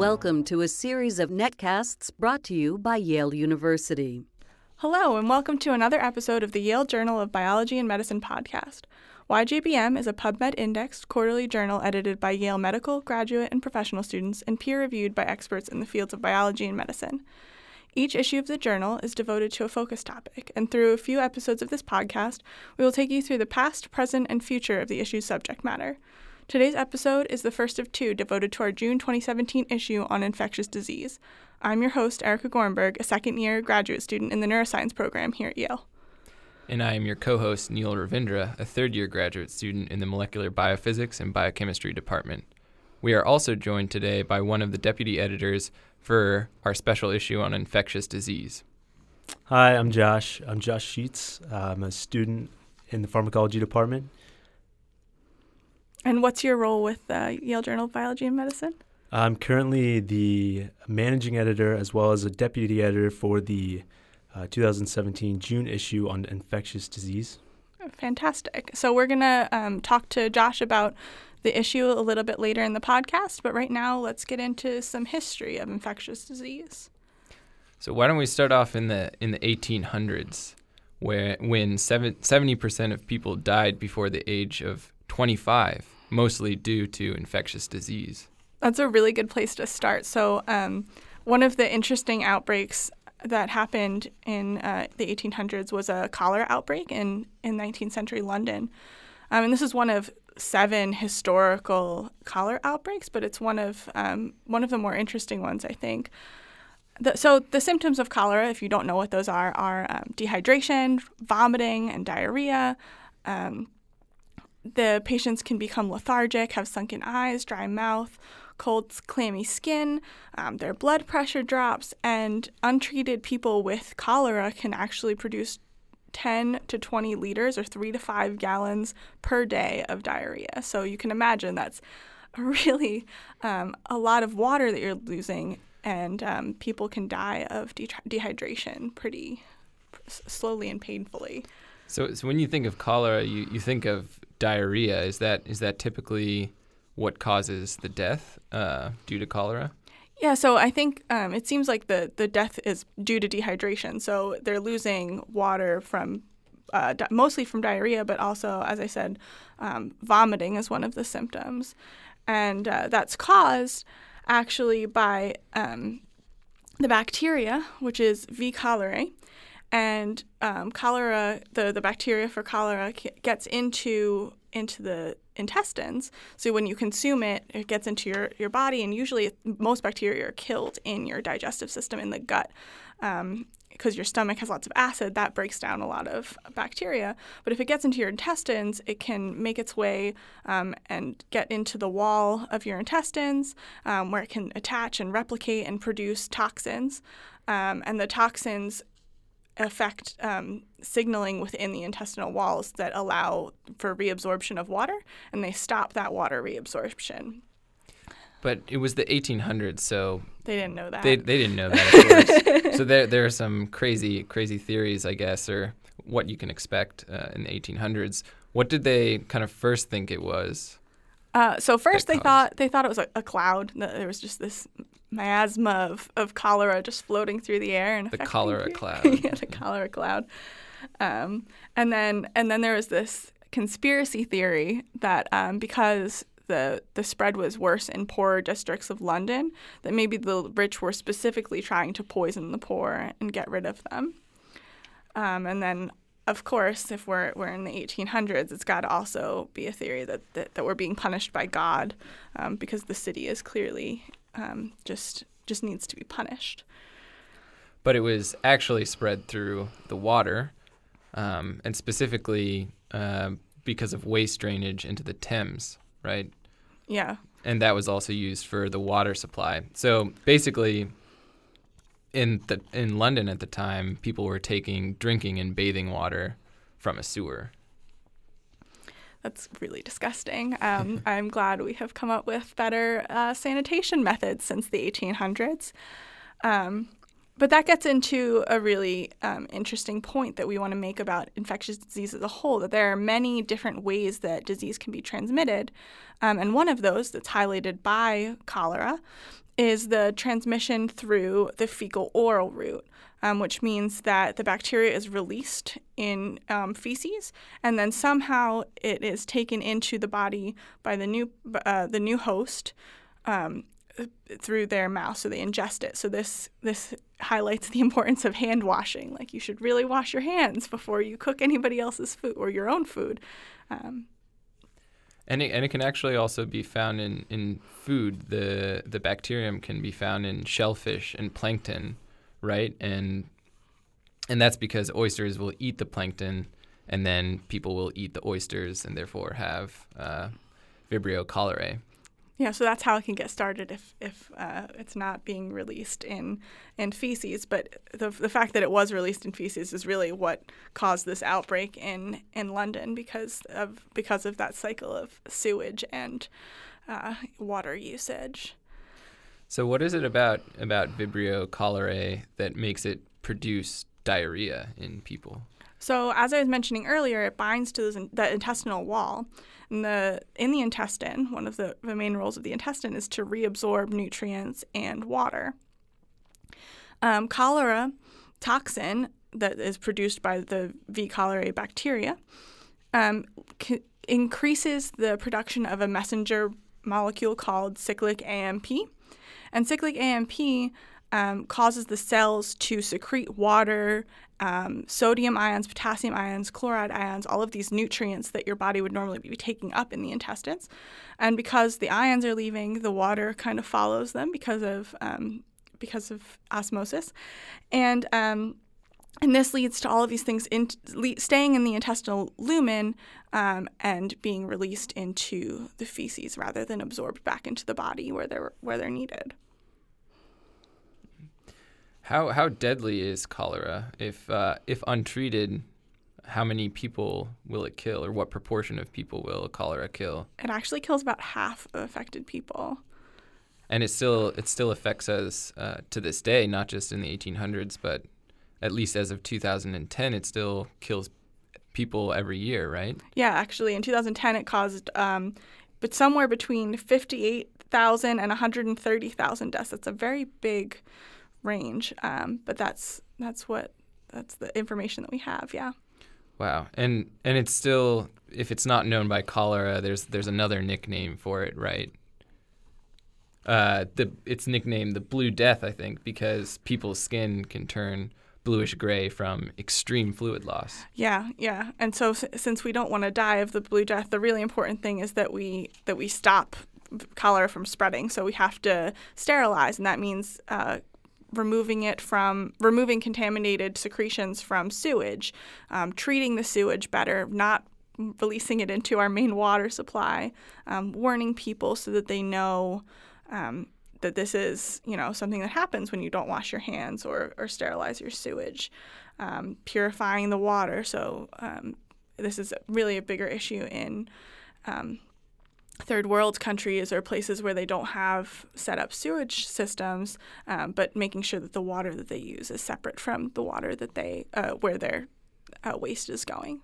Welcome to a series of netcasts brought to you by Yale University. Hello, and welcome to another episode of the Yale Journal of Biology and Medicine podcast. YJBM is a PubMed indexed quarterly journal edited by Yale medical, graduate, and professional students and peer reviewed by experts in the fields of biology and medicine. Each issue of the journal is devoted to a focus topic, and through a few episodes of this podcast, we will take you through the past, present, and future of the issue's subject matter. Today's episode is the first of two devoted to our June 2017 issue on infectious disease. I'm your host, Erica Gornberg, a second year graduate student in the neuroscience program here at Yale. And I am your co host, Neil Ravindra, a third year graduate student in the molecular biophysics and biochemistry department. We are also joined today by one of the deputy editors for our special issue on infectious disease. Hi, I'm Josh. I'm Josh Sheets. I'm a student in the pharmacology department and what's your role with uh, Yale Journal of Biology and Medicine? I'm currently the managing editor as well as a deputy editor for the uh, 2017 June issue on infectious disease. Fantastic. So, we're going to um, talk to Josh about the issue a little bit later in the podcast, but right now let's get into some history of infectious disease. So, why don't we start off in the, in the 1800s, where, when 70% of people died before the age of 25, mostly due to infectious disease. That's a really good place to start. So, um, one of the interesting outbreaks that happened in uh, the 1800s was a cholera outbreak in, in 19th century London. Um, and this is one of seven historical cholera outbreaks, but it's one of um, one of the more interesting ones, I think. The, so the symptoms of cholera, if you don't know what those are, are um, dehydration, vomiting, and diarrhea. Um, the patients can become lethargic, have sunken eyes, dry mouth, cold, clammy skin, um, their blood pressure drops, and untreated people with cholera can actually produce 10 to 20 liters or 3 to 5 gallons per day of diarrhea. So you can imagine that's really um, a lot of water that you're losing, and um, people can die of de- dehydration pretty slowly and painfully. So, so when you think of cholera, you, you think of diarrhea. Is that is that typically what causes the death uh, due to cholera? Yeah, so I think um, it seems like the, the death is due to dehydration. So they're losing water from uh, di- mostly from diarrhea, but also, as I said, um, vomiting is one of the symptoms. And uh, that's caused actually by um, the bacteria, which is V. cholerae and um, cholera, the, the bacteria for cholera gets into into the intestines. So when you consume it, it gets into your, your body, and usually most bacteria are killed in your digestive system in the gut. Um, because your stomach has lots of acid, that breaks down a lot of bacteria. But if it gets into your intestines, it can make its way um, and get into the wall of your intestines, um, where it can attach and replicate and produce toxins. Um, and the toxins affect um, signaling within the intestinal walls that allow for reabsorption of water, and they stop that water reabsorption. But it was the 1800s, so they didn't know that. They, they didn't know that, so there there are some crazy crazy theories, I guess, or what you can expect uh, in the 1800s. What did they kind of first think it was? Uh, so first they caused? thought they thought it was a, a, cloud. There was just this miasma of, of cholera just floating through the air and the cholera cloud. yeah, the cholera cloud. Um, and then and then there was this conspiracy theory that um, because the the spread was worse in poorer districts of London, that maybe the rich were specifically trying to poison the poor and get rid of them. Um, and then of course, if we're, we're in the 1800s, it's got to also be a theory that, that, that we're being punished by God um, because the city is clearly um, just just needs to be punished. But it was actually spread through the water, um, and specifically uh, because of waste drainage into the Thames, right? Yeah. And that was also used for the water supply. So basically, in the in London at the time, people were taking drinking and bathing water from a sewer. That's really disgusting. Um, I'm glad we have come up with better uh, sanitation methods since the 1800s. Um, But that gets into a really um, interesting point that we want to make about infectious disease as a whole that there are many different ways that disease can be transmitted. Um, and one of those that's highlighted by cholera is the transmission through the fecal oral route. Um, which means that the bacteria is released in um, feces, and then somehow it is taken into the body by the new uh, the new host, um, through their mouth, so they ingest it. So this this highlights the importance of hand washing. Like you should really wash your hands before you cook anybody else's food or your own food. And it, and it can actually also be found in, in food. The the bacterium can be found in shellfish and plankton, right? And and that's because oysters will eat the plankton, and then people will eat the oysters, and therefore have uh, Vibrio cholerae. Yeah, so that's how it can get started if if uh, it's not being released in in feces. But the the fact that it was released in feces is really what caused this outbreak in in London because of because of that cycle of sewage and uh, water usage. So, what is it about about Vibrio cholerae that makes it produce diarrhea in people? So, as I was mentioning earlier, it binds to the intestinal wall. In the, in the intestine, one of the, the main roles of the intestine is to reabsorb nutrients and water. Um, cholera toxin that is produced by the V. cholerae bacteria um, c- increases the production of a messenger molecule called cyclic AMP. And cyclic AMP um, causes the cells to secrete water, um, sodium ions, potassium ions, chloride ions, all of these nutrients that your body would normally be taking up in the intestines. And because the ions are leaving, the water kind of follows them because of um, because of osmosis, and um, and this leads to all of these things in, staying in the intestinal lumen um, and being released into the feces rather than absorbed back into the body where they're where they're needed. How how deadly is cholera? If uh, if untreated, how many people will it kill, or what proportion of people will cholera kill? It actually kills about half of affected people. And it still it still affects us uh, to this day, not just in the 1800s, but at least as of 2010, it still kills people every year, right? Yeah, actually, in 2010, it caused, um, but somewhere between 58,000 and 130,000 deaths. That's a very big range. Um, but that's that's what that's the information that we have. Yeah. Wow, and and it's still if it's not known by cholera, there's there's another nickname for it, right? Uh, the it's nicknamed the Blue Death, I think, because people's skin can turn bluish gray from extreme fluid loss. Yeah, yeah. And so s- since we don't want to die of the blue death, the really important thing is that we that we stop cholera from spreading. So we have to sterilize, and that means uh, removing it from removing contaminated secretions from sewage, um, treating the sewage better, not releasing it into our main water supply, um, warning people so that they know um, that this is you know something that happens when you don't wash your hands or, or sterilize your sewage, um, purifying the water. So um, this is really a bigger issue in um, third world countries or places where they don't have set up sewage systems, um, but making sure that the water that they use is separate from the water that they uh, where their uh, waste is going.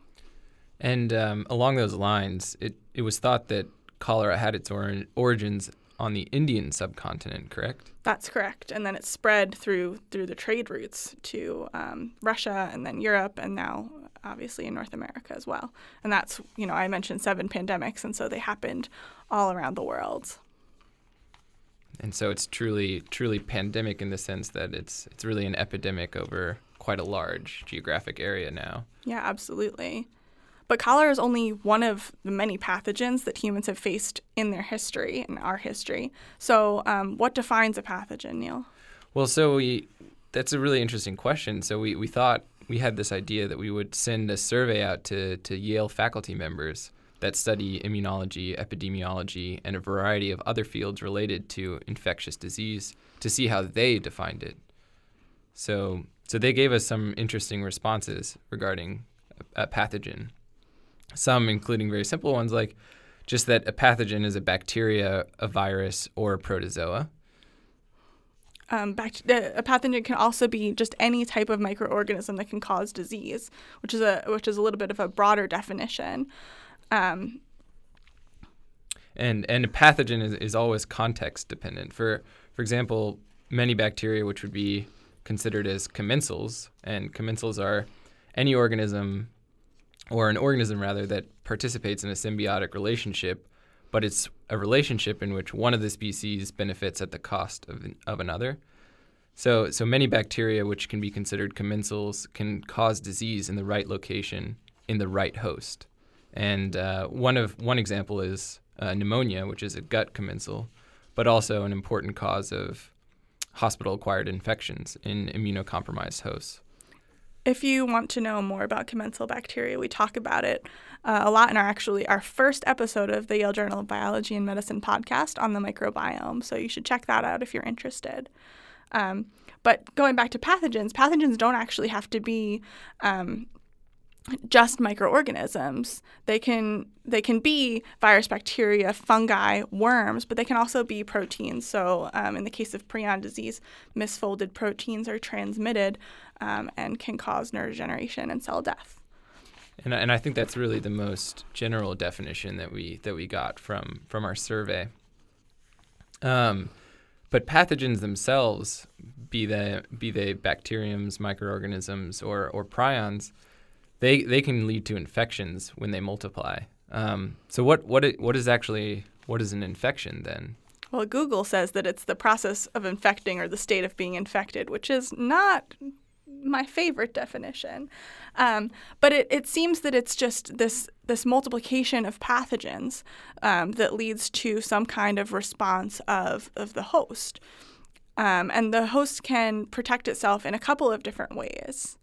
And um, along those lines, it, it was thought that cholera had its or- origins on the Indian subcontinent, correct? That's correct. And then it spread through through the trade routes to um, Russia and then Europe and now obviously in North America as well. And that's, you know, I mentioned seven pandemics, and so they happened all around the world. And so it's truly, truly pandemic in the sense that it's it's really an epidemic over quite a large geographic area now. Yeah, absolutely. But cholera is only one of the many pathogens that humans have faced in their history, in our history. So, um, what defines a pathogen, Neil? Well, so we that's a really interesting question. So we, we thought we had this idea that we would send a survey out to, to Yale faculty members that study immunology, epidemiology, and a variety of other fields related to infectious disease to see how they defined it. So, so they gave us some interesting responses regarding a, a pathogen. Some including very simple ones like just that a pathogen is a bacteria, a virus, or a protozoa. Um, bact- a pathogen can also be just any type of microorganism that can cause disease, which is a which is a little bit of a broader definition. Um, and and a pathogen is, is always context dependent. For for example, many bacteria which would be considered as commensals, and commensals are any organism or an organism rather that participates in a symbiotic relationship, but it's a relationship in which one of the species benefits at the cost of, of another. So, so many bacteria, which can be considered commensals, can cause disease in the right location in the right host. And uh, one of one example is uh, pneumonia, which is a gut commensal, but also an important cause of hospital-acquired infections in immunocompromised hosts. If you want to know more about commensal bacteria, we talk about it uh, a lot in our actually our first episode of the Yale Journal of Biology and Medicine podcast on the microbiome. So you should check that out if you're interested. Um, but going back to pathogens, pathogens don't actually have to be um, just microorganisms. They can they can be virus, bacteria, fungi, worms, but they can also be proteins. So um, in the case of prion disease, misfolded proteins are transmitted um, and can cause neurodegeneration and cell death. And, and I think that's really the most general definition that we that we got from from our survey. Um, but pathogens themselves, be they be they bacteriums, microorganisms, or or prions, they they can lead to infections when they multiply. Um, so what what what is actually what is an infection then? Well, Google says that it's the process of infecting or the state of being infected, which is not my favorite definition. Um, but it, it seems that it's just this this multiplication of pathogens um, that leads to some kind of response of, of the host. Um, and the host can protect itself in a couple of different ways.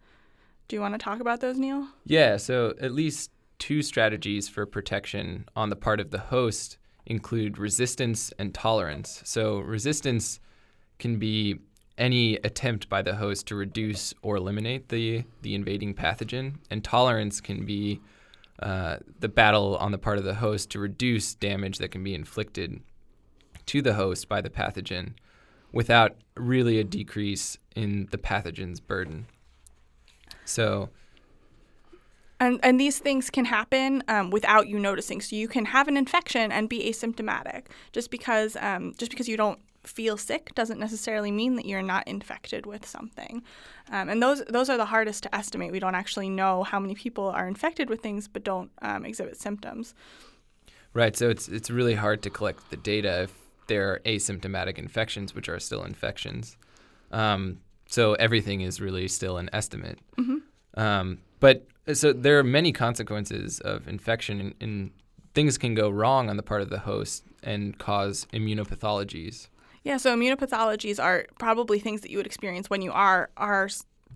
Do you want to talk about those, Neil? Yeah, so at least two strategies for protection on the part of the host include resistance and tolerance. So, resistance can be any attempt by the host to reduce or eliminate the, the invading pathogen, and tolerance can be uh, the battle on the part of the host to reduce damage that can be inflicted to the host by the pathogen without really a decrease in the pathogen's burden. So, and, and these things can happen um, without you noticing. So you can have an infection and be asymptomatic. Just because um, just because you don't feel sick doesn't necessarily mean that you're not infected with something. Um, and those those are the hardest to estimate. We don't actually know how many people are infected with things but don't um, exhibit symptoms. Right. So it's it's really hard to collect the data if there are asymptomatic infections, which are still infections. Um, so everything is really still an estimate. Mm-hmm. Um, but so there are many consequences of infection, and, and things can go wrong on the part of the host and cause immunopathologies. Yeah, so immunopathologies are probably things that you would experience when you are are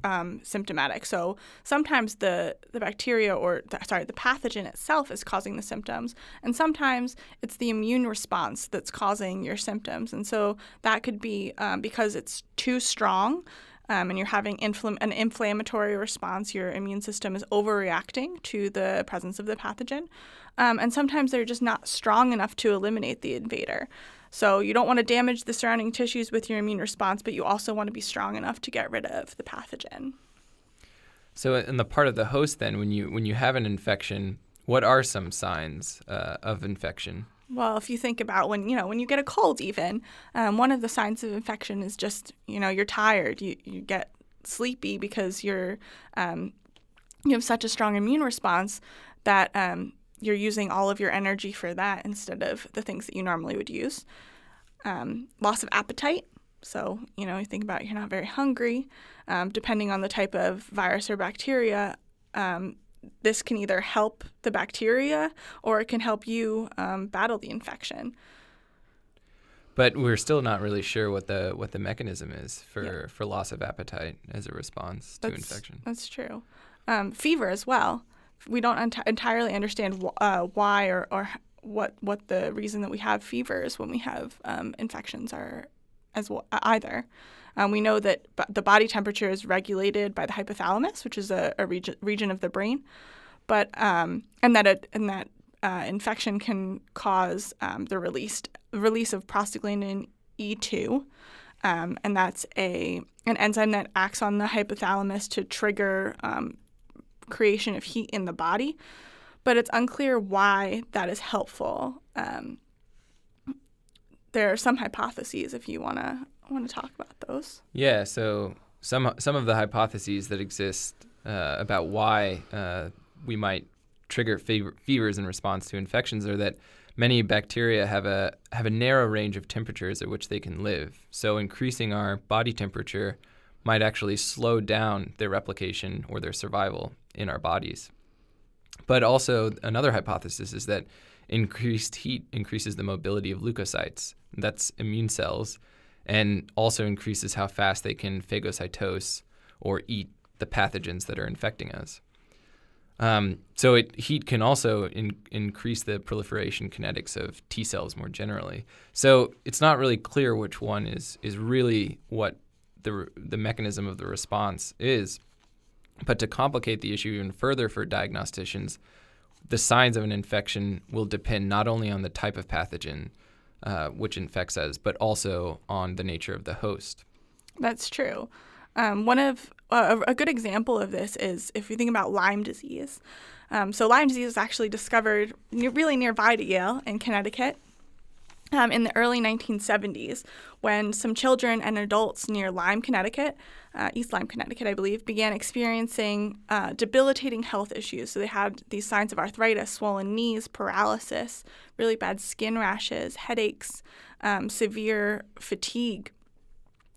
um, symptomatic. So sometimes the the bacteria or the, sorry the pathogen itself is causing the symptoms, and sometimes it's the immune response that's causing your symptoms. And so that could be um, because it's too strong. Um, and you're having infl- an inflammatory response, your immune system is overreacting to the presence of the pathogen. Um, and sometimes they're just not strong enough to eliminate the invader. So you don't want to damage the surrounding tissues with your immune response, but you also want to be strong enough to get rid of the pathogen. So, in the part of the host, then, when you when you have an infection, what are some signs uh, of infection? Well, if you think about when you know when you get a cold, even um, one of the signs of infection is just you know you're tired, you you get sleepy because you're um, you have such a strong immune response that um, you're using all of your energy for that instead of the things that you normally would use. Um, loss of appetite. So, you know, you think about you're not very hungry. Um, depending on the type of virus or bacteria, um, this can either help the bacteria or it can help you um, battle the infection. But we're still not really sure what the what the mechanism is for, Yeah. for loss of appetite as a response to That's, infection. That's true. Um, fever as well. We don't enti- entirely understand wh- uh, why or, or what what the reason that we have fevers when we have um, infections are as well either. Um, we know that b- the body temperature is regulated by the hypothalamus, which is a, a region region of the brain, but um, and that it, and that uh, infection can cause um, the released release of prostaglandin E2, um, and that's a an enzyme that acts on the hypothalamus to trigger um, creation of heat in the body. But it's unclear why that is helpful. Um, there are some hypotheses if you want to want to talk about those. Yeah, so some some of the hypotheses that exist uh, about why uh, we might trigger fever, fevers in response to infections are that many bacteria have a have a narrow range of temperatures at which they can live. So increasing our body temperature might actually slow down their replication or their survival in our bodies. But also another hypothesis is that increased heat increases the mobility of leukocytes. That's immune cells and also increases how fast they can phagocytose or eat the pathogens that are infecting us. Um, so it, heat can also in, increase the proliferation kinetics of T cells more generally. So it's not really clear which one is is really what the the mechanism of the response is. But to complicate the issue even further for diagnosticians, the signs of an infection will depend not only on the type of pathogen uh, which infects us, but also on the nature of the host. That's true. Um, one of uh, a good example of this is if you think about Lyme disease. Um, so Lyme disease was actually discovered near, really nearby to Yale in Connecticut um, in the early 1970s when some children and adults near Lyme, Connecticut, uh, East Lyme, Connecticut, I believe, began experiencing uh, debilitating health issues. So they had these signs of arthritis, swollen knees, paralysis, really bad skin rashes, headaches, um, severe fatigue.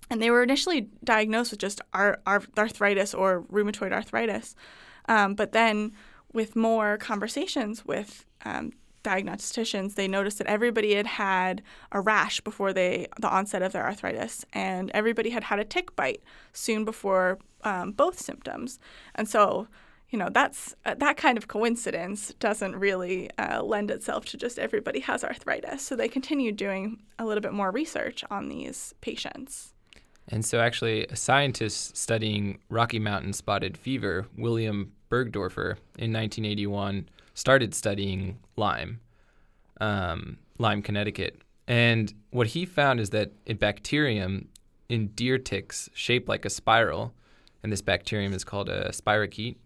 And they were initially diagnosed with just ar- ar- arthritis or rheumatoid arthritis. Um, but then, with more conversations with um, diagnosticians, they noticed that everybody had had a rash before they the onset of their arthritis, and everybody had had a tick bite soon before um, both symptoms. And so, you know, that's uh, that kind of coincidence doesn't really uh, lend itself to just everybody has arthritis. So they continued doing a little bit more research on these patients. And so, actually, a scientist studying Rocky Mountain spotted fever, William Burgdorfer, in 1981, started studying Lyme, um, Lyme, Connecticut. And what he found is that a bacterium in deer ticks shaped like a spiral, and this bacterium is called a spirochete,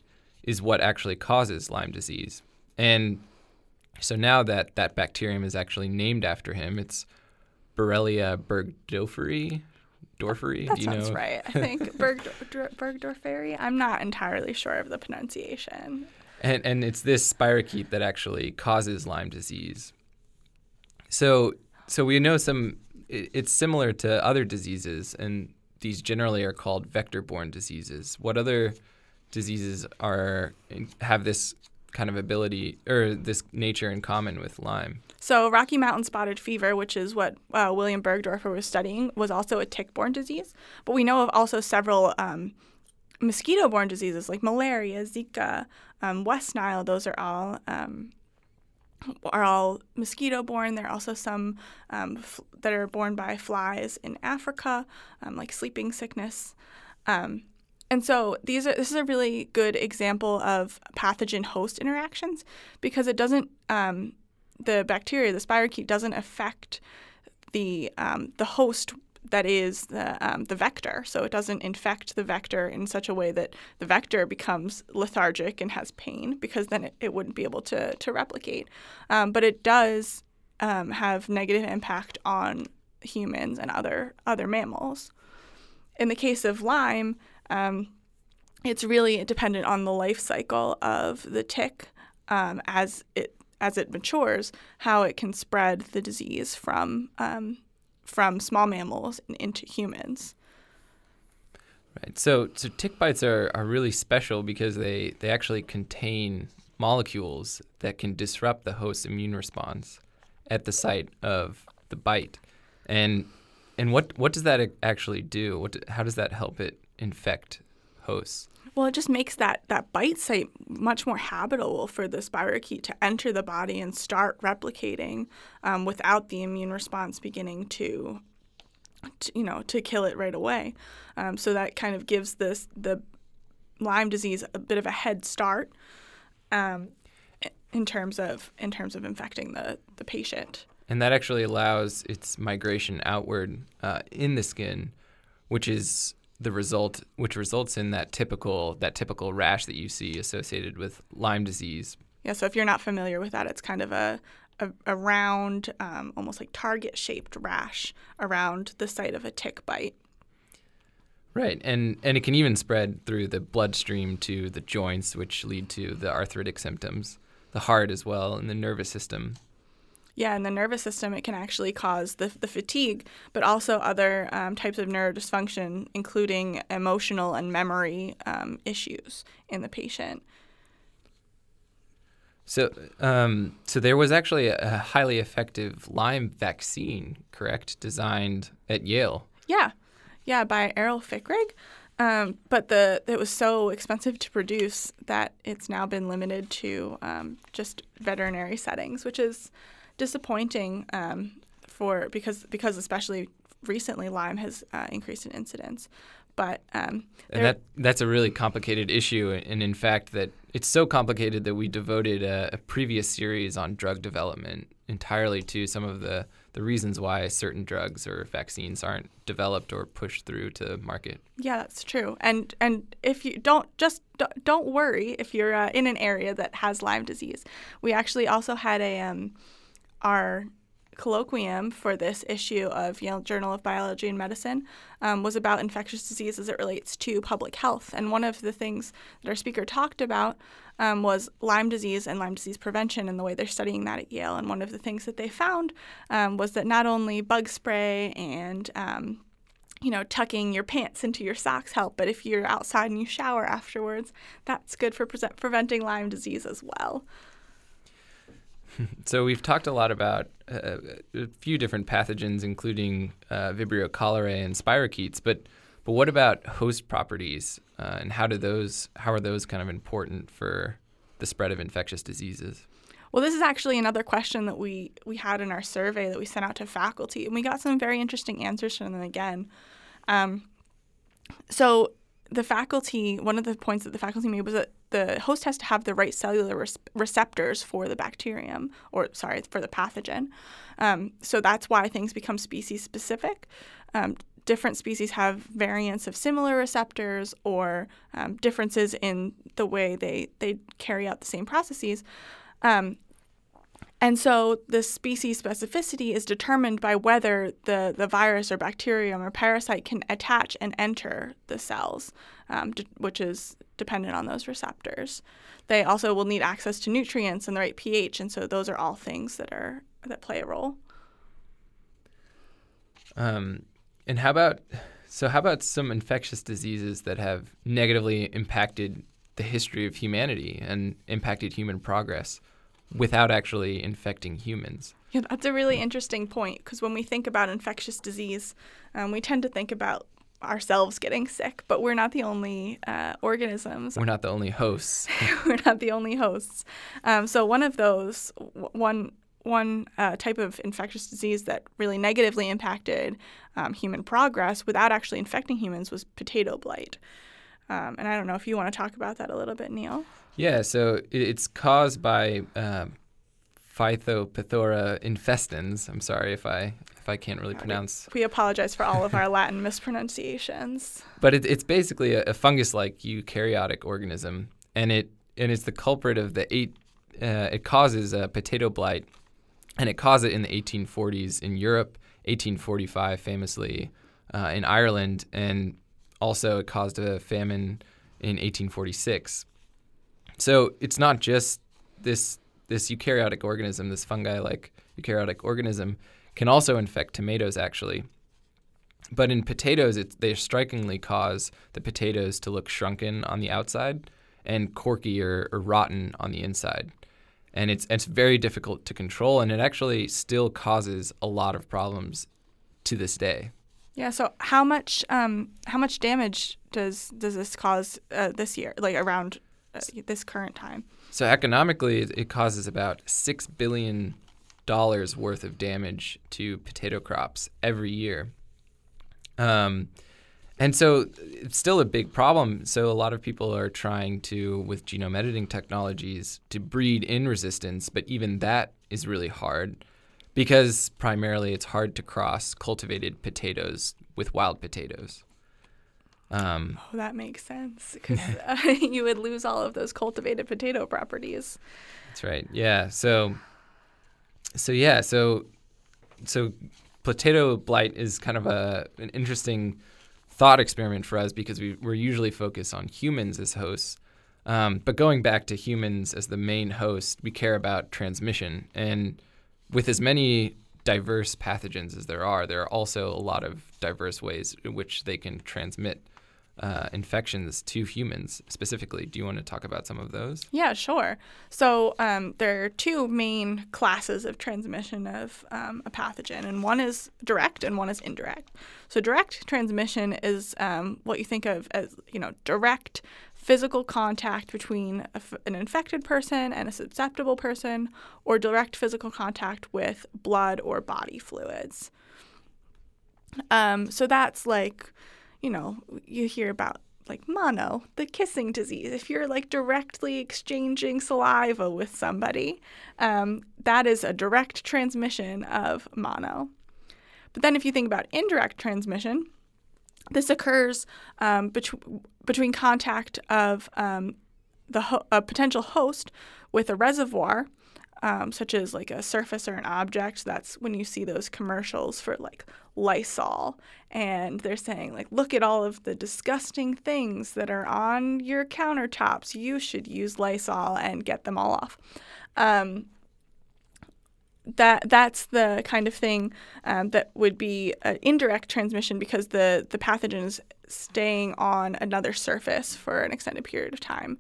is what actually causes Lyme disease. And so now that that bacterium is actually named after him, it's Borrelia burgdorferi. That Do you sounds know? right. I think Bergdor- Burgdorferi. I'm not entirely sure of the pronunciation. And, and it's this spirochete that actually causes Lyme disease. So, so we know some. It's similar to other diseases, and these generally are called vector-borne diseases. What other diseases are have this kind of ability or this nature in common with Lyme? So, Rocky Mountain spotted fever, which is what uh, William Burgdorfer was studying, was also a tick borne disease. But we know of also several um, mosquito borne diseases like malaria, Zika, um, West Nile. Those are all. Um, are all mosquito borne. There are also some um, f- that are borne by flies in Africa, um, like sleeping sickness. Um, and so these are this is a really good example of pathogen host interactions because it doesn't um, the bacteria, the spirochete, doesn't affect the the host that is the um, the vector. So it doesn't infect the vector in such a way that the vector becomes lethargic and has pain because then it, it wouldn't be able to to replicate. Um, but it does um, have negative impact on humans and other other mammals. In the case of Lyme, um, it's really dependent on the life cycle of the tick um, as it as it matures, how it can spread the disease from um, from small mammals and into humans. Right. So, so tick bites are, are really special because they, they actually contain molecules that can disrupt the host's immune response at the site of the bite. And and what what does that actually do? What how does that help it infect hosts? Well, it just makes that, that bite site much more habitable for the spirochete to enter the body and start replicating um, without the immune response beginning to, to, you know, to kill it right away. Um, so that kind of gives this the Lyme disease a bit of a head start um, in terms of in terms of infecting the, the patient. And that actually allows its migration outward uh, in the skin, which is the result, which results in that typical that typical rash that you see associated with Lyme disease. Yeah, so if you're not familiar with that, it's kind of a a, a round, um, almost like target shaped rash around the site of a tick bite. Right, and and it can even spread through the bloodstream to the joints, which lead to the arthritic symptoms, the heart as well, and the nervous system. Yeah, in the nervous system, it can actually cause the, the fatigue, but also other um, types of neurodysfunction, including emotional and memory um, issues in the patient. So, um, so there was actually a, a highly effective Lyme vaccine, correct, designed at Yale. Yeah, yeah, by Erol Fikrig. Um, but the it was so expensive to produce that it's now been limited to um, just veterinary settings, which is disappointing um, for because because especially recently Lyme has uh, increased in incidence. But um, and that that's a really complicated issue, and in fact, that it's so complicated that we devoted a, a, previous series on drug development entirely to some of the the reasons why certain drugs or vaccines aren't developed or pushed through to market. Yeah, that's true. And and if you don't just don't worry if you're uh, in an area that has Lyme disease. We actually also had a um, our colloquium for this issue of Yale Journal of Biology and Medicine um, was about infectious disease as it relates to public health. And one of the things that our speaker talked about um, was Lyme disease and Lyme disease prevention and the way they're studying that at Yale. And one of the things that they found um, was that not only bug spray and um, you know, tucking your pants into your socks help, but if you're outside and you shower afterwards, that's good for pre- preventing Lyme disease as well. So we've talked a lot about uh, a few different pathogens, including uh, Vibrio cholerae and spirochetes. But but what about host properties, uh, and how do those how are those kind of important for the spread of infectious diseases? Well, this is actually another question that we we had in our survey that we sent out to faculty, and we got some very interesting answers from them again. Um, so the faculty, one of the points that the faculty made was that the host has to have the right cellular res- receptors for the bacterium, or sorry, for the pathogen. Um, so that's why things become species specific. Um, different species have variants of similar receptors or um, differences in the way they, they carry out the same processes. Um, and so the species specificity is determined by whether the, the virus or bacterium or parasite can attach and enter the cells, um, d- which is dependent on those receptors. They also will need access to nutrients and the right pH, and so those are all things that are that play a role. Um, and how about so? How about some infectious diseases that have negatively impacted the history of humanity and impacted human progress? Without actually infecting humans. Yeah, that's a really interesting point because when we think about infectious disease, um, we tend to think about ourselves getting sick, but we're not the only uh, organisms. We're not the only hosts. we're not the only hosts. Um, so one of those, w- one one uh, type of infectious disease that really negatively impacted um, human progress without actually infecting humans was potato blight. Um, and I don't know if you want to talk about that a little bit, Neil. Yeah, so it's caused by uh, Phytophthora infestans. I'm sorry if I if I can't really pronounce. We apologize for all of our Latin mispronunciations. But it, it's basically a, a, fungus-like eukaryotic organism, and it and it's the culprit of the eight. Uh, it causes a potato blight, and it caused it in the 1840s in Europe, 1845 famously uh, in Ireland, and also it caused a famine in 1846. So it's not just this this eukaryotic organism, this fungi-like eukaryotic organism, can also infect tomatoes actually. But in potatoes, they strikingly cause the potatoes to look shrunken on the outside and corky or, or rotten on the inside. And it's it's very difficult to control, and it actually still causes a lot of problems to this day. Yeah. So how much um, how much damage does does this cause uh, this year, like around uh, this current time? So economically, it causes about six billion dollars worth of damage to potato crops every year. Um, and so it's still a big problem. So a lot of people are trying to, with genome editing technologies, to breed in resistance, but even that is really hard because primarily it's hard to cross cultivated potatoes with wild potatoes. Um, Oh, that makes sense because uh, you would lose all of those cultivated potato properties. That's right. Yeah. So, so yeah. So, so potato blight is kind of a an interesting thought experiment for us because we we're usually focused on humans as hosts. Um, but going back to humans as the main host, we care about transmission, and with as many diverse pathogens as there are, there are also a lot of diverse ways in which they can transmit uh, infections to humans specifically. Do you want to talk about some of those? Yeah, sure. So um, there are two main classes of transmission of um, a pathogen, and one is direct and one is indirect. So direct transmission is um, what you think of as you know direct physical contact between an infected person and a susceptible person, or direct physical contact with blood or body fluids. Um, so that's like, you know, you hear about like mono, the kissing disease. If you're like directly exchanging saliva with somebody, um, that is a direct transmission of mono. But then if you think about indirect transmission, this occurs um, betw- between contact of um, the ho- a potential host with a reservoir, um, such as like a surface or an object. That's when you see those commercials for like Lysol, and they're saying like, look at all of the disgusting things that are on your countertops. You should use Lysol and get them all off. Um, that that's the kind of thing um, that would be an indirect transmission because the the pathogen is staying on another surface for an extended period of time.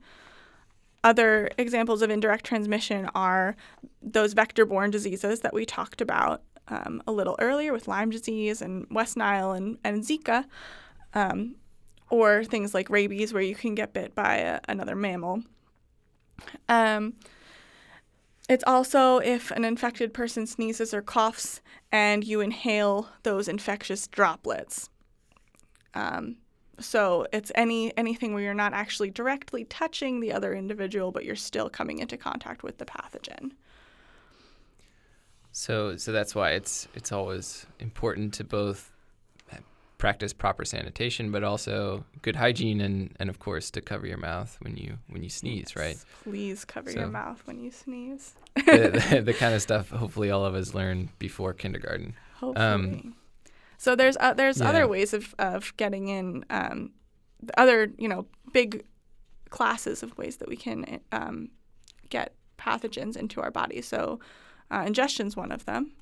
Other examples of indirect transmission are those vector-borne diseases that we talked about um, a little earlier with Lyme disease and West Nile and, and Zika, um, or things like rabies where you can get bit by a, another mammal. Um, it's also if an infected person sneezes or coughs and you inhale those infectious droplets. Um, so it's any anything where you're not actually directly touching the other individual, but you're still coming into contact with the pathogen. So, so that's why it's it's always important to both practice proper sanitation, but also good hygiene, and, and of course to cover your mouth when you when you sneeze, right? Please cover your mouth when you sneeze. the, the, the kind of stuff hopefully all of us learn before kindergarten. Um, hopefully. So there's uh, there's yeah. other ways of, of getting in um, other you know big classes of ways that we can um, get pathogens into our body. So uh, ingestion's one of them,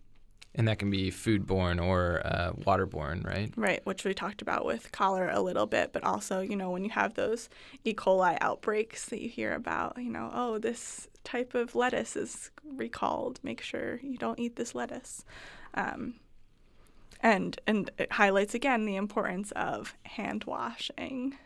And that can be foodborne or uh, waterborne, right? right? Which we talked about with cholera a little bit, but also you know when you have those E. coli outbreaks that you hear about, you know, oh this type of lettuce is recalled. Make sure you don't eat this lettuce. Um, and and it highlights again the importance of hand washing.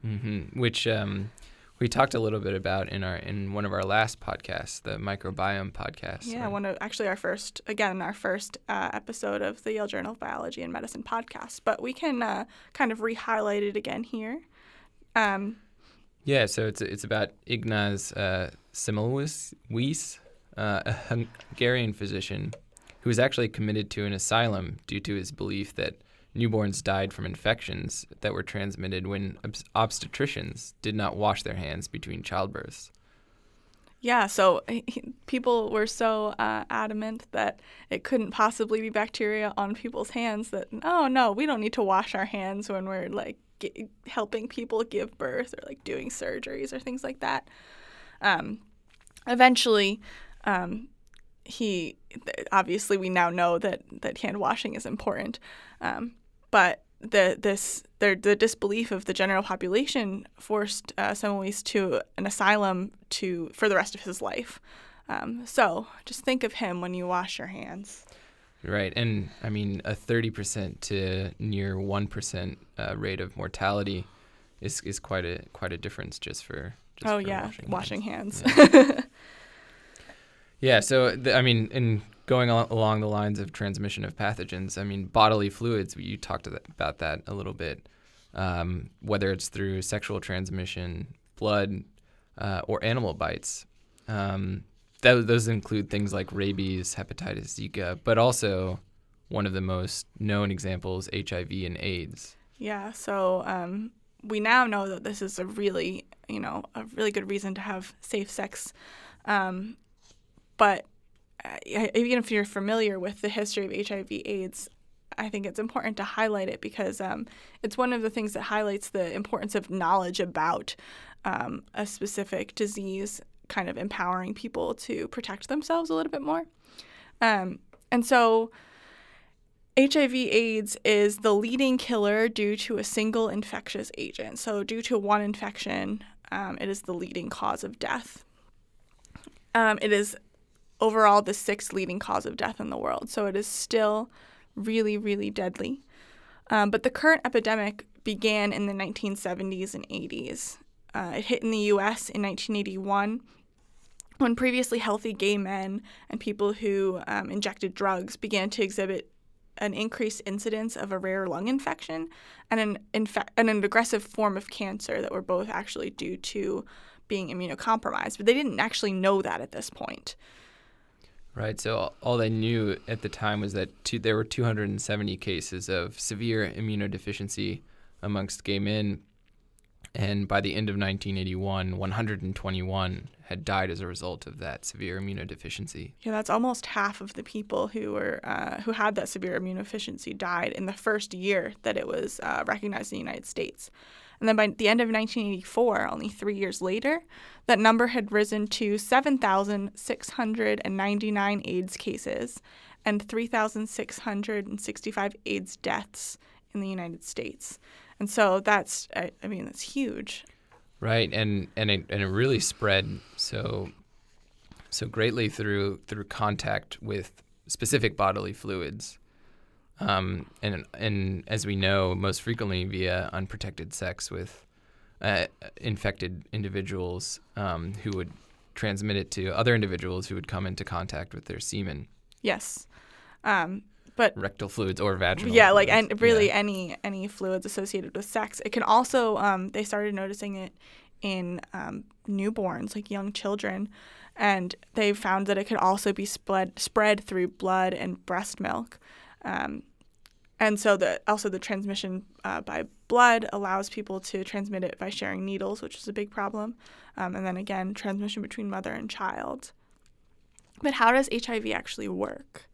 hmm Which um, we talked a little bit about in our in one of our last podcasts, the microbiome podcast. Yeah, right? one of actually our first again our first uh, episode of the Yale Journal of Biology and Medicine podcast. But we can uh, kind of re-highlight it again here. Um, Yeah, so it's it's about Ignaz uh, Semmelweis, uh, a Hungarian physician who was actually committed to an asylum due to his belief that newborns died from infections that were transmitted when obs- obstetricians did not wash their hands between childbirths. yeah, so he, people were so uh, adamant that it couldn't possibly be bacteria on people's hands that oh no, we don't need to wash our hands when we're like g- helping people give birth or like doing surgeries or things like that. Um, eventually, um, he obviously we now know that that hand washing is important, um, but the this the, the disbelief of the general population forced uh, Semmelweis to an asylum to for the rest of his life. Um, so just think of him when you wash your hands. Right, and I mean a thirty percent to near one percent uh, rate of mortality is is quite a quite a difference just for. Just oh for yeah, washing, washing hands. hands. Yeah, so th- I mean, in going al- along the lines of transmission of pathogens, I mean, bodily fluids. You talked about that a little bit. Um, whether it's through sexual transmission, blood, uh, or animal bites. Um, those include things like rabies, hepatitis, Zika, but also one of the most known examples, HIV and AIDS. Yeah, so um, we now know that this is a really, you know, a really good reason to have safe sex. Um, but uh, even if you're familiar with the history of HIV/AIDS, I think it's important to highlight it because um, it's one of the things that highlights the importance of knowledge about um, a specific disease, kind of empowering people to protect themselves a little bit more. Um, and so, HIV/AIDS is the leading killer due to a single infectious agent. So, due to one infection, um, it is the leading cause of death. Um, it is overall the sixth leading cause of death in the world. So, it is still really, really deadly. Um, but the current epidemic began in the 1970s and 80s. Uh, it hit in the US in 1981 when previously healthy gay men and people who um, injected drugs began to exhibit an increased incidence of a rare lung infection and an, infe- and an aggressive form of cancer that were both actually due to being immunocompromised. But they didn't actually know that at this point. Right. So all they knew at the time was that two, there were 270 cases of severe immunodeficiency amongst gay men. And by the end of 1981, 121 had died as a result of that severe immunodeficiency. Yeah, that's almost half of the people who were uh, who had that severe immunodeficiency died in the first year that it was uh, recognized in the United States. And then by the end of 1984, only three years later, that number had risen to 7,699 AIDS cases and 3,665 AIDS deaths in the United States. And so that's, I, I mean, that's huge. Right, and and it and it really spread so so greatly through through contact with specific bodily fluids. Um, and and as we know, most frequently via unprotected sex with uh, infected individuals um, who would transmit it to other individuals who would come into contact with their semen. Yes, um, but rectal fluids or vaginal. Yeah, like and really Yeah. any any fluids associated with sex. It can also um, they started noticing it in um, newborns, like young children, and they found that it could also be spread spread through blood and breast milk. Um, and so the also the transmission uh, by blood allows people to transmit it by sharing needles, which is a big problem. Um, and then again, transmission between mother and child. But how does HIV actually work?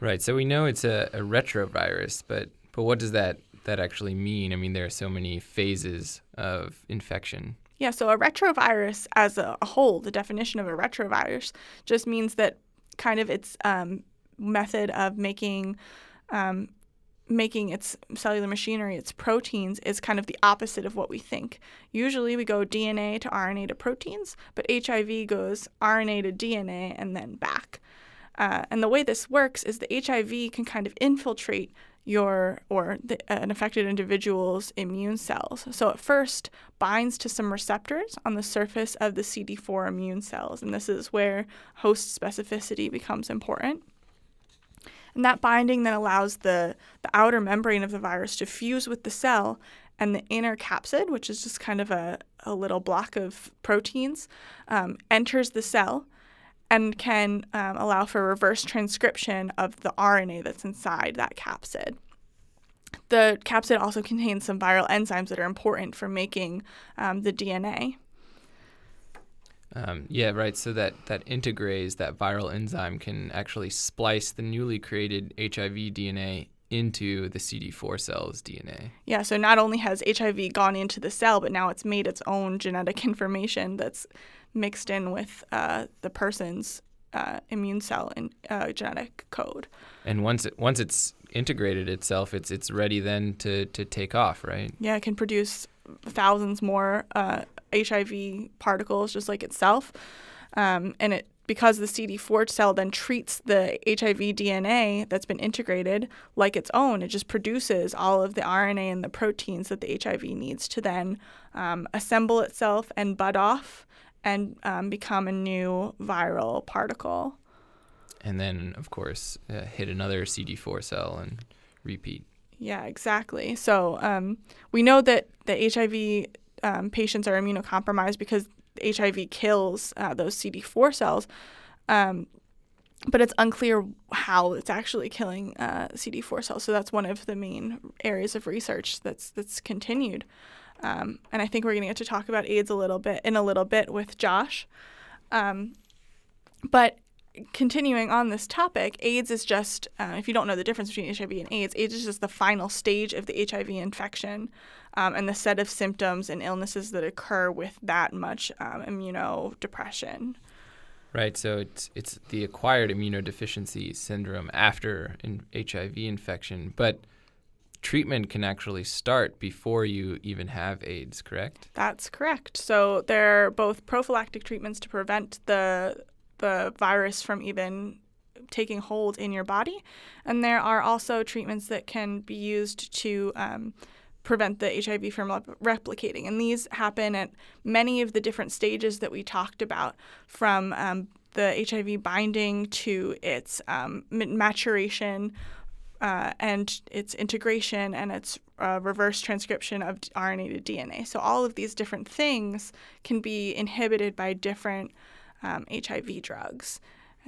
Right. So we know it's a, a retrovirus, but but what does that that actually mean? I mean, there are so many phases of infection. Yeah, so a retrovirus as a, a whole, the definition of a retrovirus just means that kind of its um, method of making um, making its cellular machinery, its proteins, is kind of the opposite of what we think. Usually we go DNA to RNA to proteins, but HIV goes RNA to DNA and then back. Uh, and the way this works is the HIV can kind of infiltrate your or the, an affected individual's immune cells. So it first binds to some receptors on the surface of the CD4 immune cells, and this is where host specificity becomes important. And that binding then allows the, the outer membrane of the virus to fuse with the cell, and the inner capsid, which is just kind of a, a little block of proteins, um, enters the cell and can um, allow for reverse transcription of the RNA that's inside that capsid. The capsid also contains some viral enzymes that are important for making um, the DNA. Um, yeah, right. So that that integrase, that viral enzyme, can actually splice the newly created HIV DNA into the CD4 cell's DNA. Yeah, so not only has HIV gone into the cell, but now it's made its own genetic information that's mixed in with uh, the person's uh, immune cell and uh, genetic code. And once it once it's integrated itself, it's it's ready then to to take off, right? Yeah, it can produce thousands more uh, HIV particles just like itself, um, and it because the CD4 cell then treats the HIV DNA that's been integrated like its own, it just produces all of the RNA and the proteins that the HIV needs to then um, assemble itself and bud off and um, become a new viral particle. And then, of course, uh, hit another CD4 cell and repeat. Yeah, exactly. So um, we know that the HIV um, patients are immunocompromised because HIV kills uh, those CD4 cells. Um, but it's unclear how it's actually killing uh, CD4 cells. So that's one of the main areas of research that's that's continued. Um, and I think we're going to get to talk about AIDS a little bit in a little bit with Josh. Um, but continuing on this topic, AIDS is just, uh, if you don't know the difference between HIV and AIDS, AIDS is just the final stage of the HIV infection um, and the set of symptoms and illnesses that occur with that much um, immunodepression. Right. So it's it's the acquired immunodeficiency syndrome after an HIV infection, but treatment can actually start before you even have AIDS, correct? That's correct. So there are both prophylactic treatments to prevent the the virus from even taking hold in your body, and there are also treatments that can be used to um, prevent the HIV from replicating. And these happen at many of the different stages that we talked about, from um, the HIV binding to its um, maturation uh, and its integration and its uh, reverse transcription of RNA to DNA. So all of these different things can be inhibited by different um, HIV drugs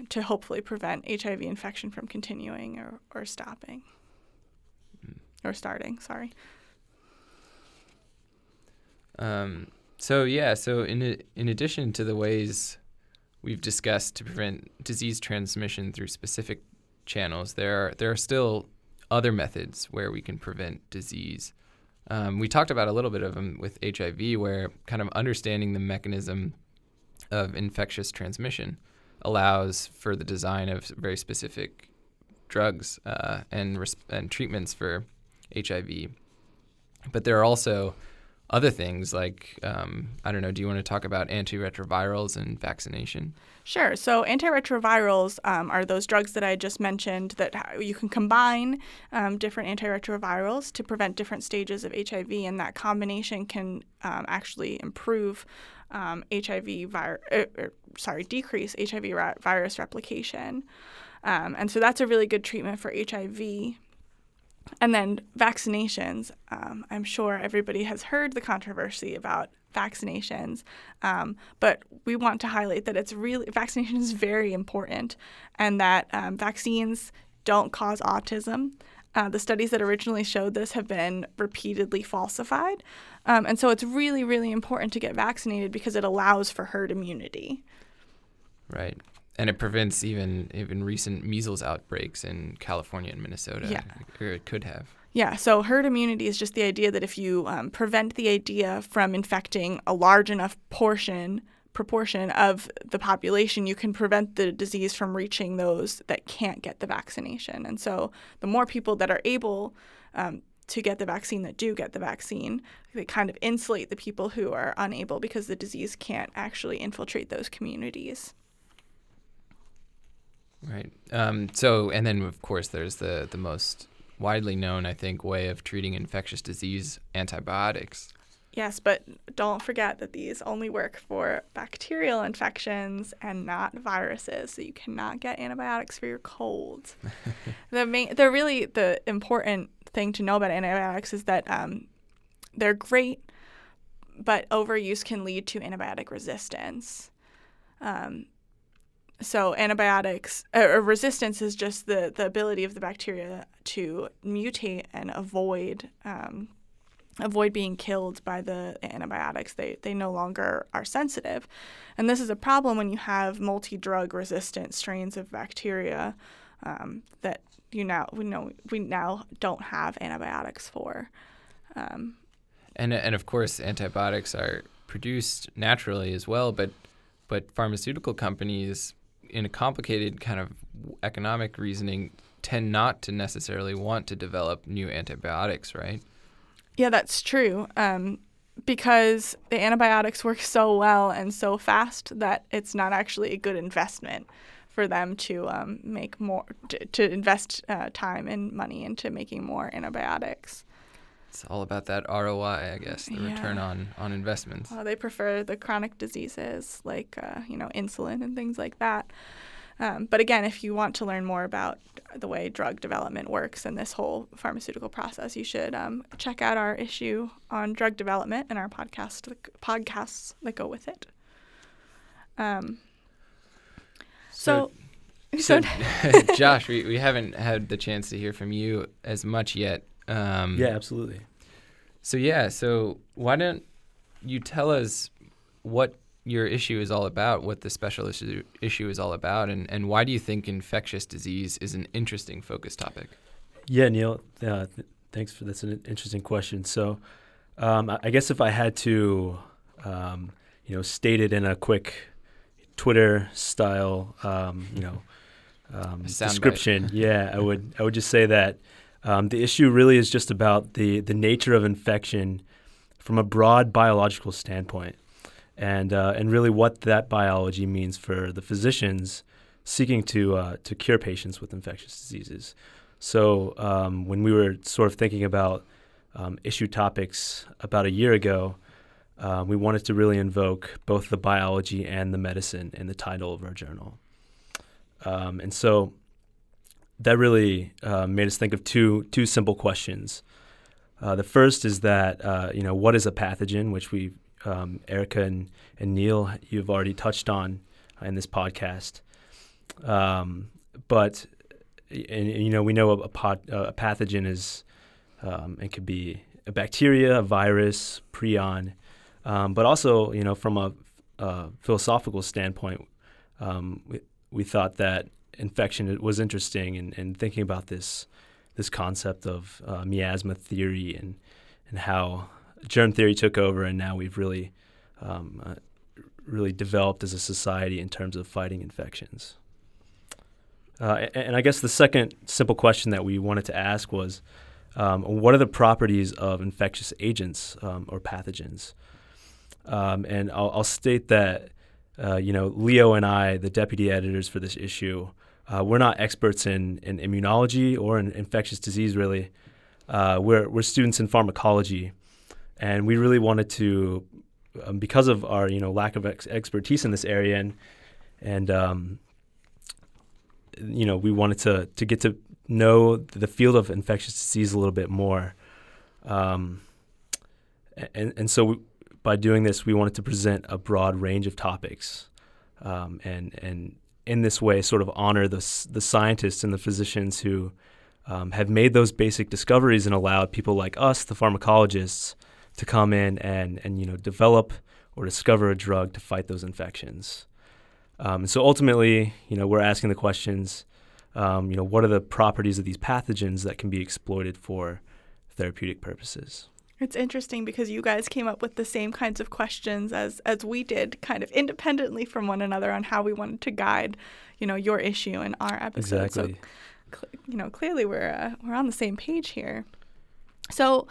to hopefully prevent HIV infection from continuing or, or stopping mm. or starting. Sorry. Um, so yeah, so in in addition to the ways we've discussed to prevent disease transmission through specific channels, there are there are still other methods where we can prevent disease. Um, we talked about a little bit of them with HIV, where kind of understanding the mechanism of infectious transmission allows for the design of very specific drugs uh, and res- and treatments for HIV. But there are also other things like um, I don't know. Do you want to talk about antiretrovirals and vaccination? Sure. So antiretrovirals um, are those drugs that I just mentioned that you can combine um, different antiretrovirals to prevent different stages of HIV, and that combination can um, actually improve HIV um, virus. Er, er, sorry, decrease HIV ra- virus replication. Um, and so that's a really good treatment for HIV. And then vaccinations. Um, I'm sure everybody has heard the controversy about vaccinations, um, but we want to highlight that it's really vaccination is very important, and that um, vaccines don't cause autism. Uh, the studies that originally showed this have been repeatedly falsified, um, and so it's really, really important to get vaccinated because it allows for herd immunity. Right and it prevents even even recent measles outbreaks in California and Minnesota. Yeah. or it could have. Yeah, so herd immunity is just the idea that if you um, prevent the idea from infecting a large enough portion proportion of the population, you can prevent the disease from reaching those that can't get the vaccination. And so, the more people that are able um, to get the vaccine that do get the vaccine, they kind of insulate the people who are unable because the disease can't actually infiltrate those communities. Right. Um, so, and then of course, there's the the most widely known, I think, way of treating infectious disease: antibiotics. Yes, but don't forget that these only work for bacterial infections and not viruses. So you cannot get antibiotics for your colds. the main, the really the important thing to know about antibiotics is that um, they're great, but overuse can lead to antibiotic resistance. Um, so antibiotics uh, resistance is just the, the ability of the bacteria to mutate and avoid um, avoid being killed by the antibiotics. They they no longer are sensitive, and this is a problem when you have multi-drug resistant strains of bacteria um, that you now we know we now don't have antibiotics for. Um, and and of course antibiotics are produced naturally as well, but but pharmaceutical companies in a complicated kind of economic reasoning, tend not to necessarily want to develop new antibiotics, right? Yeah, that's true. Um, because the antibiotics work so well and so fast that it's not actually a good investment for them to um, make more to, to invest uh, time and money into making more antibiotics. It's all about that ROI, I guess, the yeah. return on on investments. Well, they prefer the chronic diseases like uh, you know insulin and things like that. Um, but again, if you want to learn more about the way drug development works and this whole pharmaceutical process, you should um, check out our issue on drug development and our podcast podcasts that go with it. Um, So, So, so Josh, we, we haven't had the chance to hear from you as much yet. Um, Yeah, absolutely. So yeah, so why don't you tell us what your issue is all about, what the special issue, issue is all about, and, and why do you think infectious disease is an interesting focus topic? Yeah, Neil. Uh, th- thanks for that's an interesting question. So, um, I, I guess if I had to, um, you know, state it in a quick Twitter style, um, you know, um, description, yeah, I would I would just say that um, the issue really is just about the the nature of infection from a broad biological standpoint, and uh, and really what that biology means for the physicians seeking to uh, to cure patients with infectious diseases. So um, when we were sort of thinking about um, issue topics about a year ago, uh, we wanted to really invoke both the biology and the medicine in the title of our journal. Um, and so that really uh, made us think of two two simple questions. Uh, the first is that uh, you know what is a pathogen, which we um, Erica and, and Neil you've already touched on in this podcast. Um, but and, you know we know a, a, pot, a pathogen is um, it could be a bacteria, a virus, prion, um, but also you know from a, a philosophical standpoint, um, we, we thought that infection it was interesting and, thinking about this this concept of uh, miasma theory and and how germ theory took over and now we've really um, uh, really developed as a society in terms of fighting infections. Uh, and, and, I guess the second simple question that we wanted to ask was, um, what are the properties of infectious agents um, or pathogens? Um, and I'll, I'll, state that, uh, you know, Leo and I, the deputy editors for this issue, uh, we're not experts in, in immunology or in infectious disease, really. Uh, we're, we're students in pharmacology, and we really wanted to, um, because of our you know lack of ex- expertise in this area, and and um, you know we wanted to to get to know the field of infectious disease a little bit more, um, and and so we, by doing this, we wanted to present a broad range of topics, um, and and in this way, sort of honor the the scientists and the physicians who um, have made those basic discoveries and allowed people like us, the pharmacologists, to come in and and you know develop or discover a drug to fight those infections. Um, so ultimately, you know, we're asking the questions. Um, you know, what are the properties of these pathogens that can be exploited for therapeutic purposes? It's interesting because you guys came up with the same kinds of questions as as we did, kind of independently from one another on how we wanted to guide, you know, your issue in our episode. Exactly. So, cl- you know, clearly we're uh, we're on the same page here. So,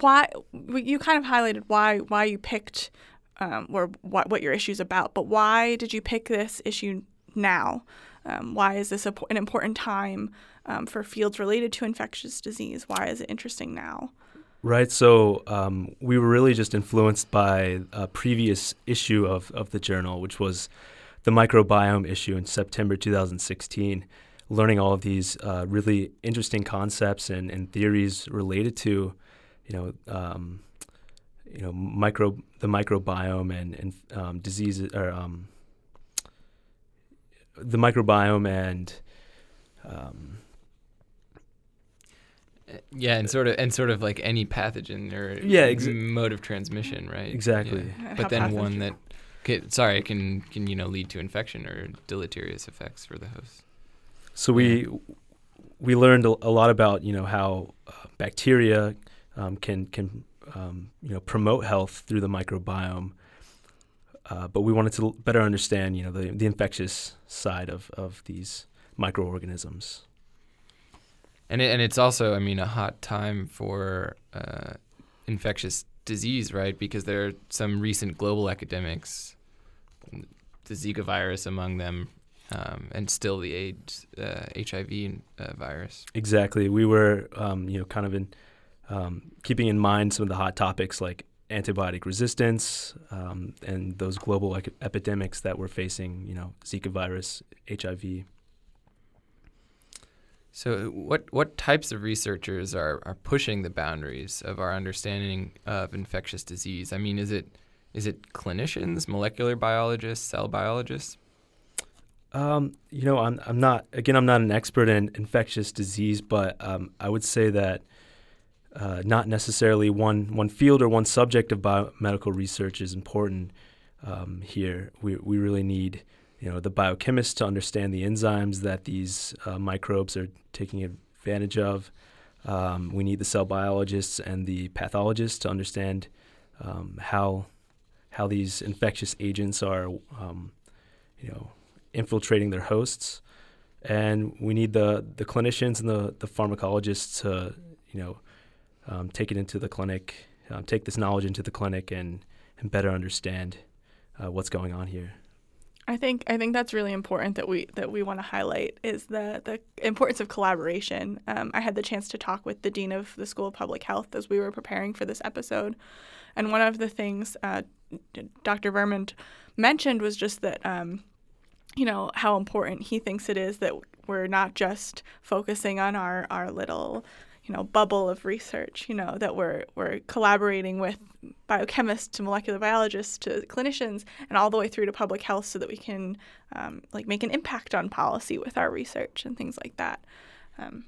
why you kind of highlighted why why you picked um, or what what your issue is about, but why did you pick this issue now? Um, why is this a, an important time um, for fields related to infectious disease? Why is it interesting now? Right. So um, we were really just influenced by a previous issue of, of the journal, which was the microbiome issue in September 2016, learning all of these uh, really interesting concepts and, and theories related to, you know, um, you know, micro the microbiome and, and um, diseases or um, the microbiome and um, Yeah, and sort of and sort of like any pathogen or Yeah, exa- mode of transmission, right? Exactly. Yeah. But then one that, can, sorry, can can you know lead to infection or deleterious effects for the host. So we we learned a, a lot about you know how uh, bacteria um, can can um, you know promote health through the microbiome, uh, but we wanted to better understand you know the the infectious side of of these microorganisms. And it, and it's also, I mean, a hot time for uh, infectious disease, right? Because there are some recent global epidemics, the Zika virus among them, um, and still the AIDS, uh, HIV uh, virus. Exactly. We were um, you know kind of in um, keeping in mind some of the hot topics like antibiotic resistance um, and those global epidemics that we're facing. You know, Zika virus, HIV. So, what what types of researchers are, are pushing the boundaries of our understanding of infectious disease? I mean, is it is it clinicians, molecular biologists, cell biologists? Um, you know, I'm I'm not again. I'm not an expert in infectious disease, but um, I would say that uh, not necessarily one one field or one subject of biomedical research is important um, here. We we really need you know the biochemists to understand the enzymes that these uh, microbes are taking advantage of. Um, we need the cell biologists and the pathologists to understand um, how how these infectious agents are, um, you know, infiltrating their hosts, and we need the the clinicians and the the pharmacologists to you know um, take it into the clinic, um, take this knowledge into the clinic, and and better understand uh, what's going on here. I think I think that's really important that we that we want to highlight is the the importance of collaboration. Um, I had the chance to talk with the dean of the School of Public Health as we were preparing for this episode, and one of the things uh, Dr. Vermund mentioned was just that um, you know how important he thinks it is that we're not just focusing on our our little you know bubble of research you know that we're we're collaborating with biochemists to molecular biologists to clinicians and all the way through to public health so that we can um, like make an impact on policy with our research and things like that um,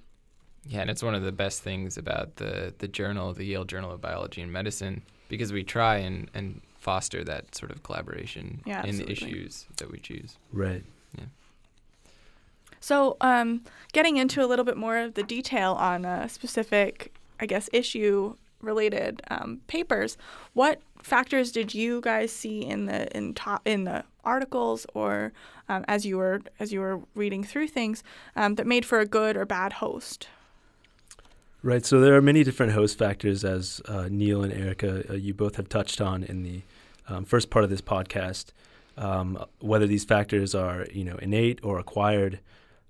yeah and it's one of the best things about the the journal the Yale Journal of Biology and Medicine because we try and and foster that sort of collaboration yeah, in the issues that we choose. Right. So, um, getting into a little bit more of the detail on a specific, I guess, issue related um, papers, what factors did you guys see in the in top in the articles or um, as you were as you were reading through things um, that made for a good or bad host? Right. So there are many different host factors, as uh, Neil and Erica, uh, you both have touched on in the um, first part of this podcast. Um, whether these factors are, you know, innate or acquired.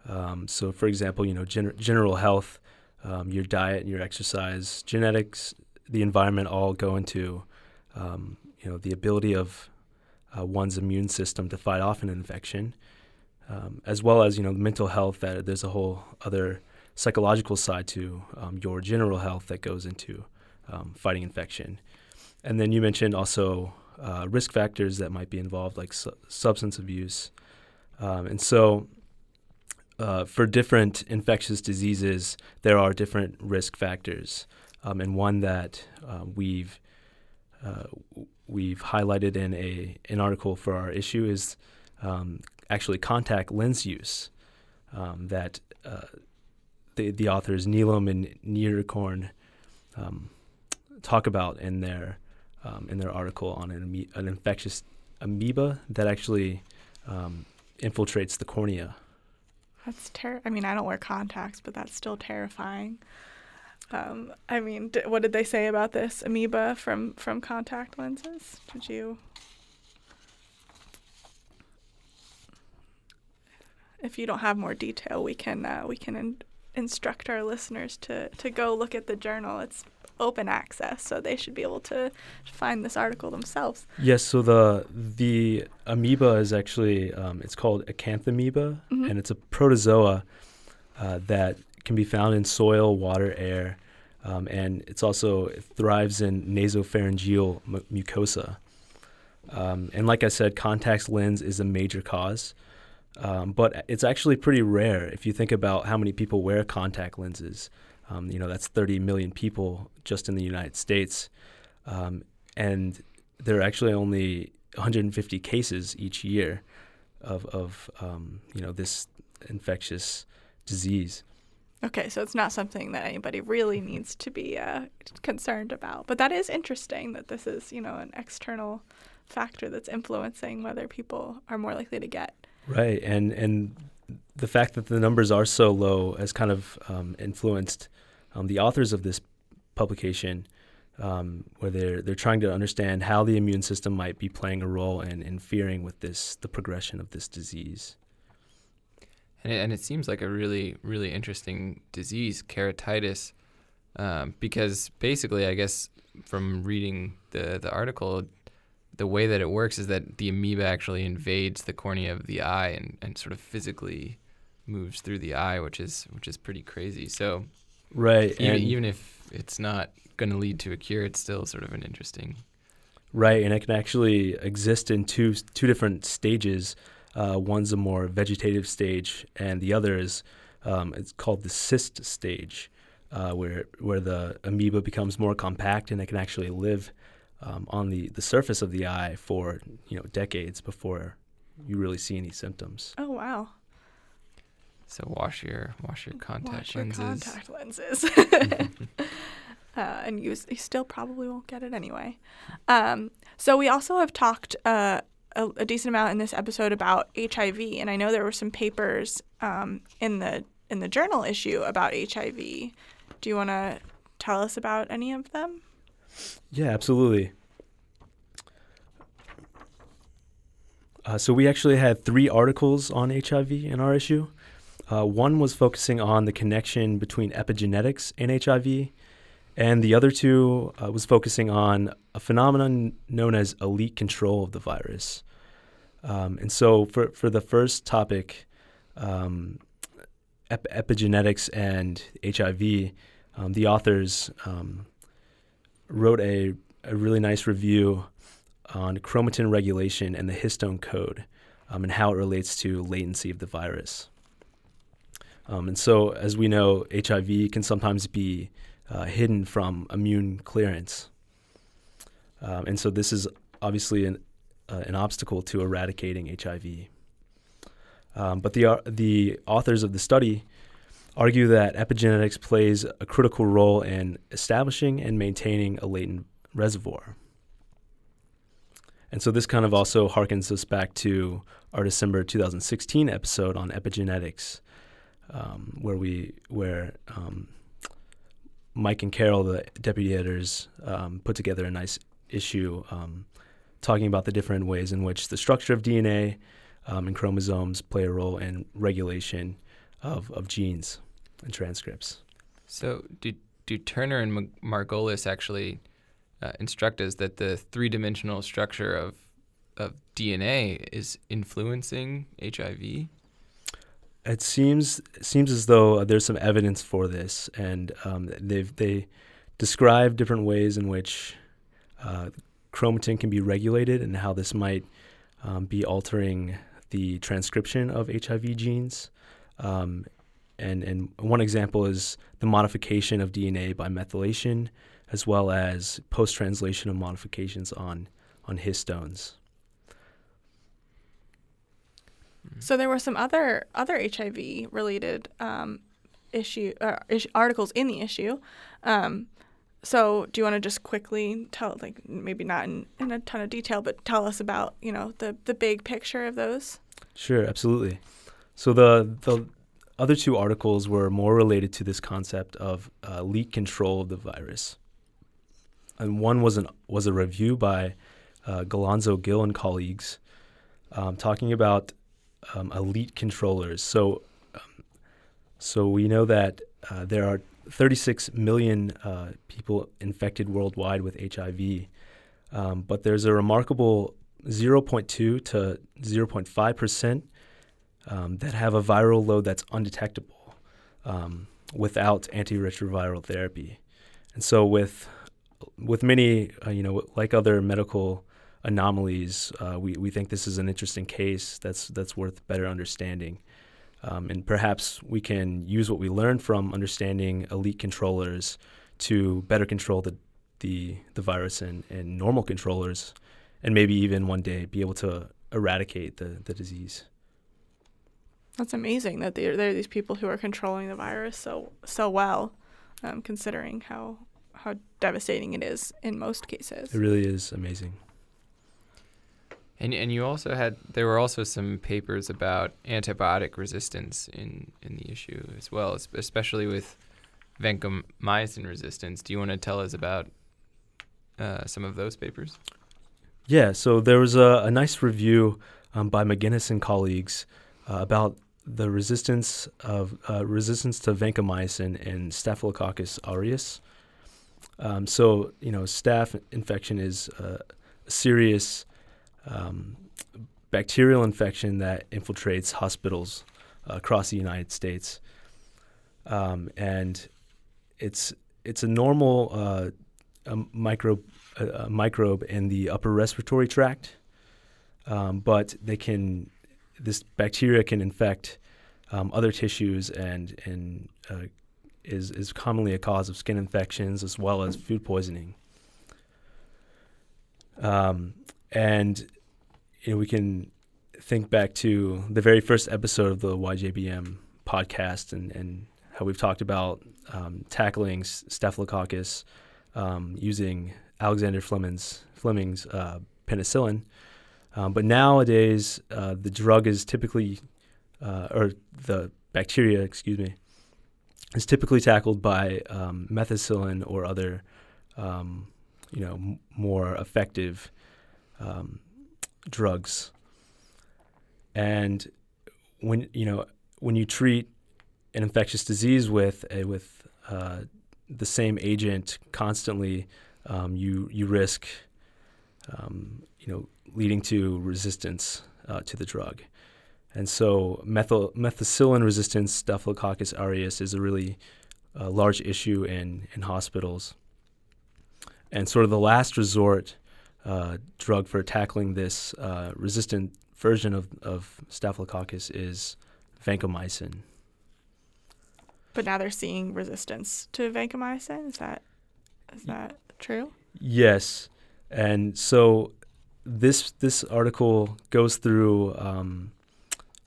Um, so, for example, you know, gen- general health, um, your diet and your exercise, genetics, the environment all go into, um, you know, the ability of uh, one's immune system to fight off an infection, um, as well as you know, mental health. That there's a whole other psychological side to um, your general health that goes into um, fighting infection. And then you mentioned also uh, risk factors that might be involved, like su- substance abuse. And so, uh, for different infectious diseases, there are different risk factors. Um, and one that uh, we've uh, we've highlighted in a an article for our issue is um, actually contact lens use. Um, that uh, the, the authors Neelam and Niederkorn um, talk about in their um, in their article on an, an, infectious amoeba that actually infiltrates the cornea. That's ter. I mean, I don't wear contacts, but that's still terrifying. Um, I mean, d- what did they say about this amoeba from from contact lenses? Did you? If you don't have more detail, we can uh, we can in- instruct our listeners to to go look at the journal. It's open access, so they should be able to find this article themselves. Yes. So the the amoeba is actually um, it's called acanthamoeba, Mhm. and it's a protozoa uh, that can be found in soil, water, air, um, and it's also it thrives in nasopharyngeal mu- mucosa. Um, and like I said, contact lens is a major cause. Um, but it's actually pretty rare if you think about how many people wear contact lenses. Um, you know, that's 30 million people just in the United States. Um, and there are actually only 150 cases each year of, of um, you know, this infectious disease. Okay, so it's not something that anybody really needs to be uh, concerned about. But that is interesting that this is, you know, an external factor that's influencing whether people are more likely to get. Right, and and the fact that the numbers are so low has kind of um, influenced um, the authors of this publication, um, where they're they're trying to understand how the immune system might be playing a role in interfering with this the progression of this disease. And it, and it seems like a really, really interesting disease, keratitis, um, because basically, I guess from reading the, the article, the way that it works is that the amoeba actually invades the cornea of the eye and, and sort of physically moves through the eye, which is which is pretty crazy. So Right, even, and even if it's not going to lead to a cure, it's still sort of an interesting. right, and it can actually exist in two two different stages. Uh, one's a more vegetative stage, and the other is um, it's called the cyst stage, uh, where where the amoeba becomes more compact and it can actually live um, on the, the surface of the eye for you know decades before you really see any symptoms. Oh wow. So wash your wash your contact Wash your lenses. contact lenses. uh, and you, you still probably won't get it anyway. Um, so we also have talked uh, a, a decent amount in this episode about HIV, and I know there were some papers um, in the in the journal issue about HIV. Do you want to tell us about any of them? Yeah, absolutely. Uh, so we actually had three articles on HIV in our issue. Uh, one was focusing on the connection between epigenetics and HIV, and the other two uh, was focusing on a phenomenon known as elite control of the virus. Um, and so, for for the first topic, um, ep- epigenetics and HIV, um, the authors um, wrote a, a really nice review on chromatin regulation and the histone code um, and how it relates to latency of the virus. Um, and so, as we know, HIV can sometimes be uh, hidden from immune clearance. Um, and so, this is obviously an, uh, an obstacle to eradicating HIV. Um, but the, uh, the authors of the study argue that epigenetics plays a critical role in establishing and maintaining a latent reservoir. And so this kind of also harkens us back to our December 2016 episode on epigenetics, um, where we where um, Mike and Carol, the deputy editors, um, put together a nice issue um, talking about the different ways in which the structure of DNA um, and chromosomes play a role in regulation of, of genes and transcripts. So do do Turner and Margolis actually uh, instruct us that the three-dimensional structure of of DNA is influencing HIV? It seems seems as though there's some evidence for this, and um, they've they describe different ways in which uh, chromatin can be regulated and how this might um, be altering the transcription of HIV genes. Um, and and one example is the modification of DNA by methylation, as well as post-translational modifications on on histones. So there were some other other HIV related um, issue, uh, issue articles in the issue. Um, so do you want to just quickly tell, like maybe not in, in a ton of detail, but tell us about you know the the big picture of those? Sure, absolutely. So the the other two articles were more related to this concept of uh, leak control of the virus, and one was an was a review by uh, Gill and colleagues, um, talking about um, elite controllers. So, um, so we know that uh, there are 36 million uh, people infected worldwide with HIV, um, but there's a remarkable 0.2 to 0.5 percent um, that have a viral load that's undetectable um, without antiretroviral therapy. And so, with with many, uh, you know, like other medical anomalies, uh, we we think this is an interesting case that's that's worth better understanding. Um, and perhaps we can use what we learned from understanding elite controllers to better control the the, the virus and, and normal controllers, and maybe even one day be able to eradicate the, the disease. That's amazing that there there are these people who are controlling the virus so so well, um, considering how how devastating it is in most cases. It really is amazing. And and you also had there were also some papers about antibiotic resistance in in the issue as well, especially with vancomycin resistance. Do you want to tell us about uh, some of those papers? Yeah, so there was a, a nice review um, by McGuinness and colleagues uh, about the resistance of uh, resistance to vancomycin in Staphylococcus aureus. Um, so you know, staph infection is a serious um, bacterial infection that infiltrates hospitals uh, across the United States, um, and it's it's a normal uh, a microbe a, microbe in the upper respiratory tract, um, but they can this bacteria can infect um, other tissues and and uh, is is commonly a cause of skin infections as well as food poisoning. Um, and you know, we can think back to the very first episode of the YJBM podcast and, and how we've talked about um, tackling Staphylococcus um, using Alexander Fleming's, Fleming's uh, penicillin. Um, but nowadays, uh, the drug is typically, uh, or the bacteria, excuse me, is typically tackled by um, methicillin or other, um, you know, m- more effective um, drugs. And when you know when you treat an infectious disease with a, with uh, the same agent constantly, um, you you risk um, you know leading to resistance uh, to the drug. And so methyl, methicillin resistant Staphylococcus aureus is a really uh, large issue in, in hospitals. And sort of the last resort uh, drug for tackling this uh, resistant version of, of Staphylococcus is vancomycin. But now they're seeing resistance to vancomycin. Is that is that true? Yes, and so this this article goes through um,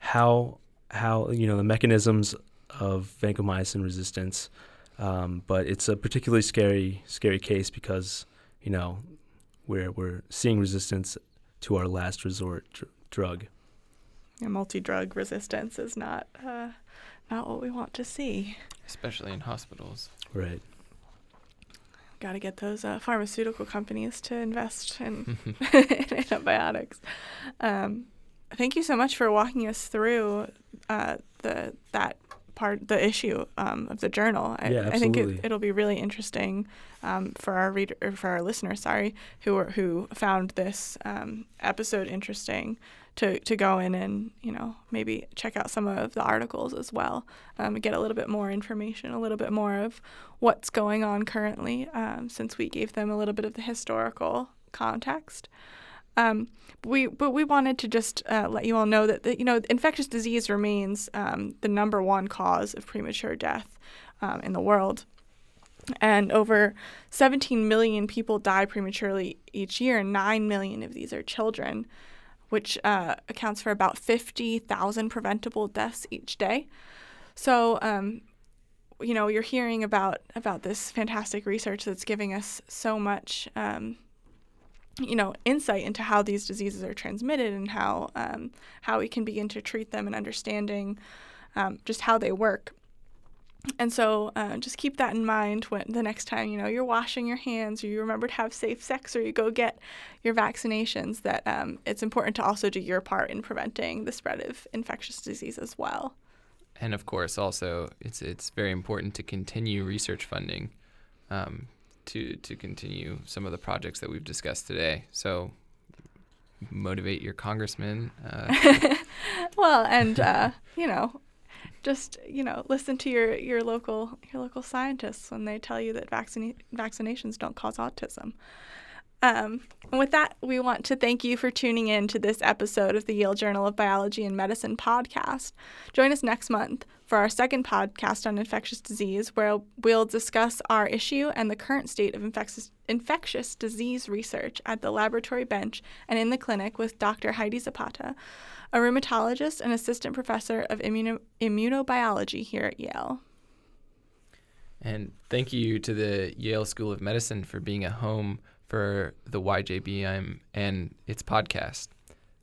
how how you know the mechanisms of vancomycin resistance, um, but it's a particularly scary scary case because you know we're we're seeing resistance to our last resort dr- drug. Yeah, multi-drug resistance is not uh, not what we want to see. especially in hospitals. Right. Got to get those uh, pharmaceutical companies to invest in, in antibiotics. Um, thank you so much for walking us through uh, the that part, the issue um, of the journal. I, Yeah, I think it, it'll be really interesting um, for our reader, or for our listeners. Sorry, who are, who found this um, episode interesting. To, to go in and you know maybe check out some of the articles as well um, get a little bit more information a little bit more of what's going on currently um, since we gave them a little bit of the historical context um, we but we wanted to just uh, let you all know that, that you know infectious disease remains um, the number one cause of premature death um, in the world. And over 17 million people die prematurely each year and 9 million of these are children which uh, accounts for about 50,000 preventable deaths each day. So um, you know you're hearing about about this fantastic research that's giving us so much um, you know insight into how these diseases are transmitted and how um, how we can begin to treat them and understanding um, just how they work. And so uh, just keep that in mind when the next time you know you're washing your hands or you remember to have safe sex or you go get your vaccinations that um, it's important to also do your part in preventing the spread of infectious disease as well. And of course, also it's it's very important to continue research funding, um, to to continue some of the projects that we've discussed today. So motivate your congressman. Uh, well and uh, you know just you know listen to your your local your local scientists when they tell you that vaccine vaccinations don't cause autism um, and with that we want to thank you for tuning in to this episode of the yale journal of biology and medicine podcast join us next month for our second podcast on infectious disease where we'll discuss our issue and the current state of infectious infectious disease research at the laboratory bench and in the clinic with Dr. Heidi Zapata, a rheumatologist and assistant professor of immuno- immunobiology here at Yale. And thank you to the Yale School of Medicine for being a home for the YJBM and its podcast.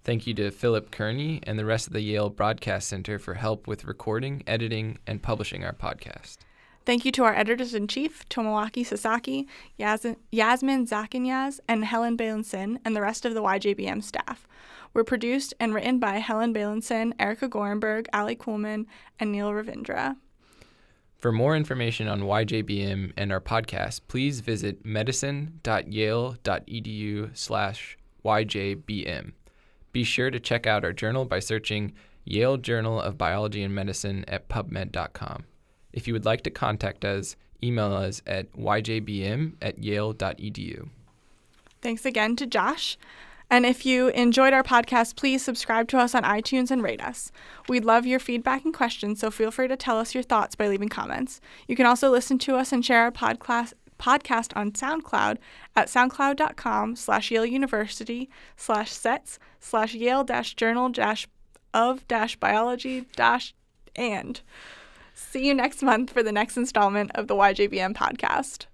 Thank you to Philip Kearney and the rest of the Yale Broadcast Center for help with recording, editing, and publishing our podcast. Thank you to our editors in chief, Tomoaki Sasaki, Yas- Yasmin Zakiniaeiz, and Helen Beilinson, and the rest of the YJBM staff. We're produced and written by Helen Beilinson, Erica Gorenberg, Ali Kuhlman, and Neil Ravindra. For more information on YJBM and our podcast, please visit medicine.yale.edu slash YJBM. Be sure to check out our journal by searching Yale Journal of Biology and Medicine at pubmed.com. If you would like to contact us, email us at yjbm at yale.edu. Thanks again to Josh. And if you enjoyed our podcast, please subscribe to us on iTunes and rate us. We'd love your feedback and questions, so feel free to tell us your thoughts by leaving comments. You can also listen to us and share our podcast podcast on SoundCloud at soundcloud.com slash Yale University slash sets slash Yale dash journal dash of dash biology dash and. See you next month for the next installment of the YJBM podcast.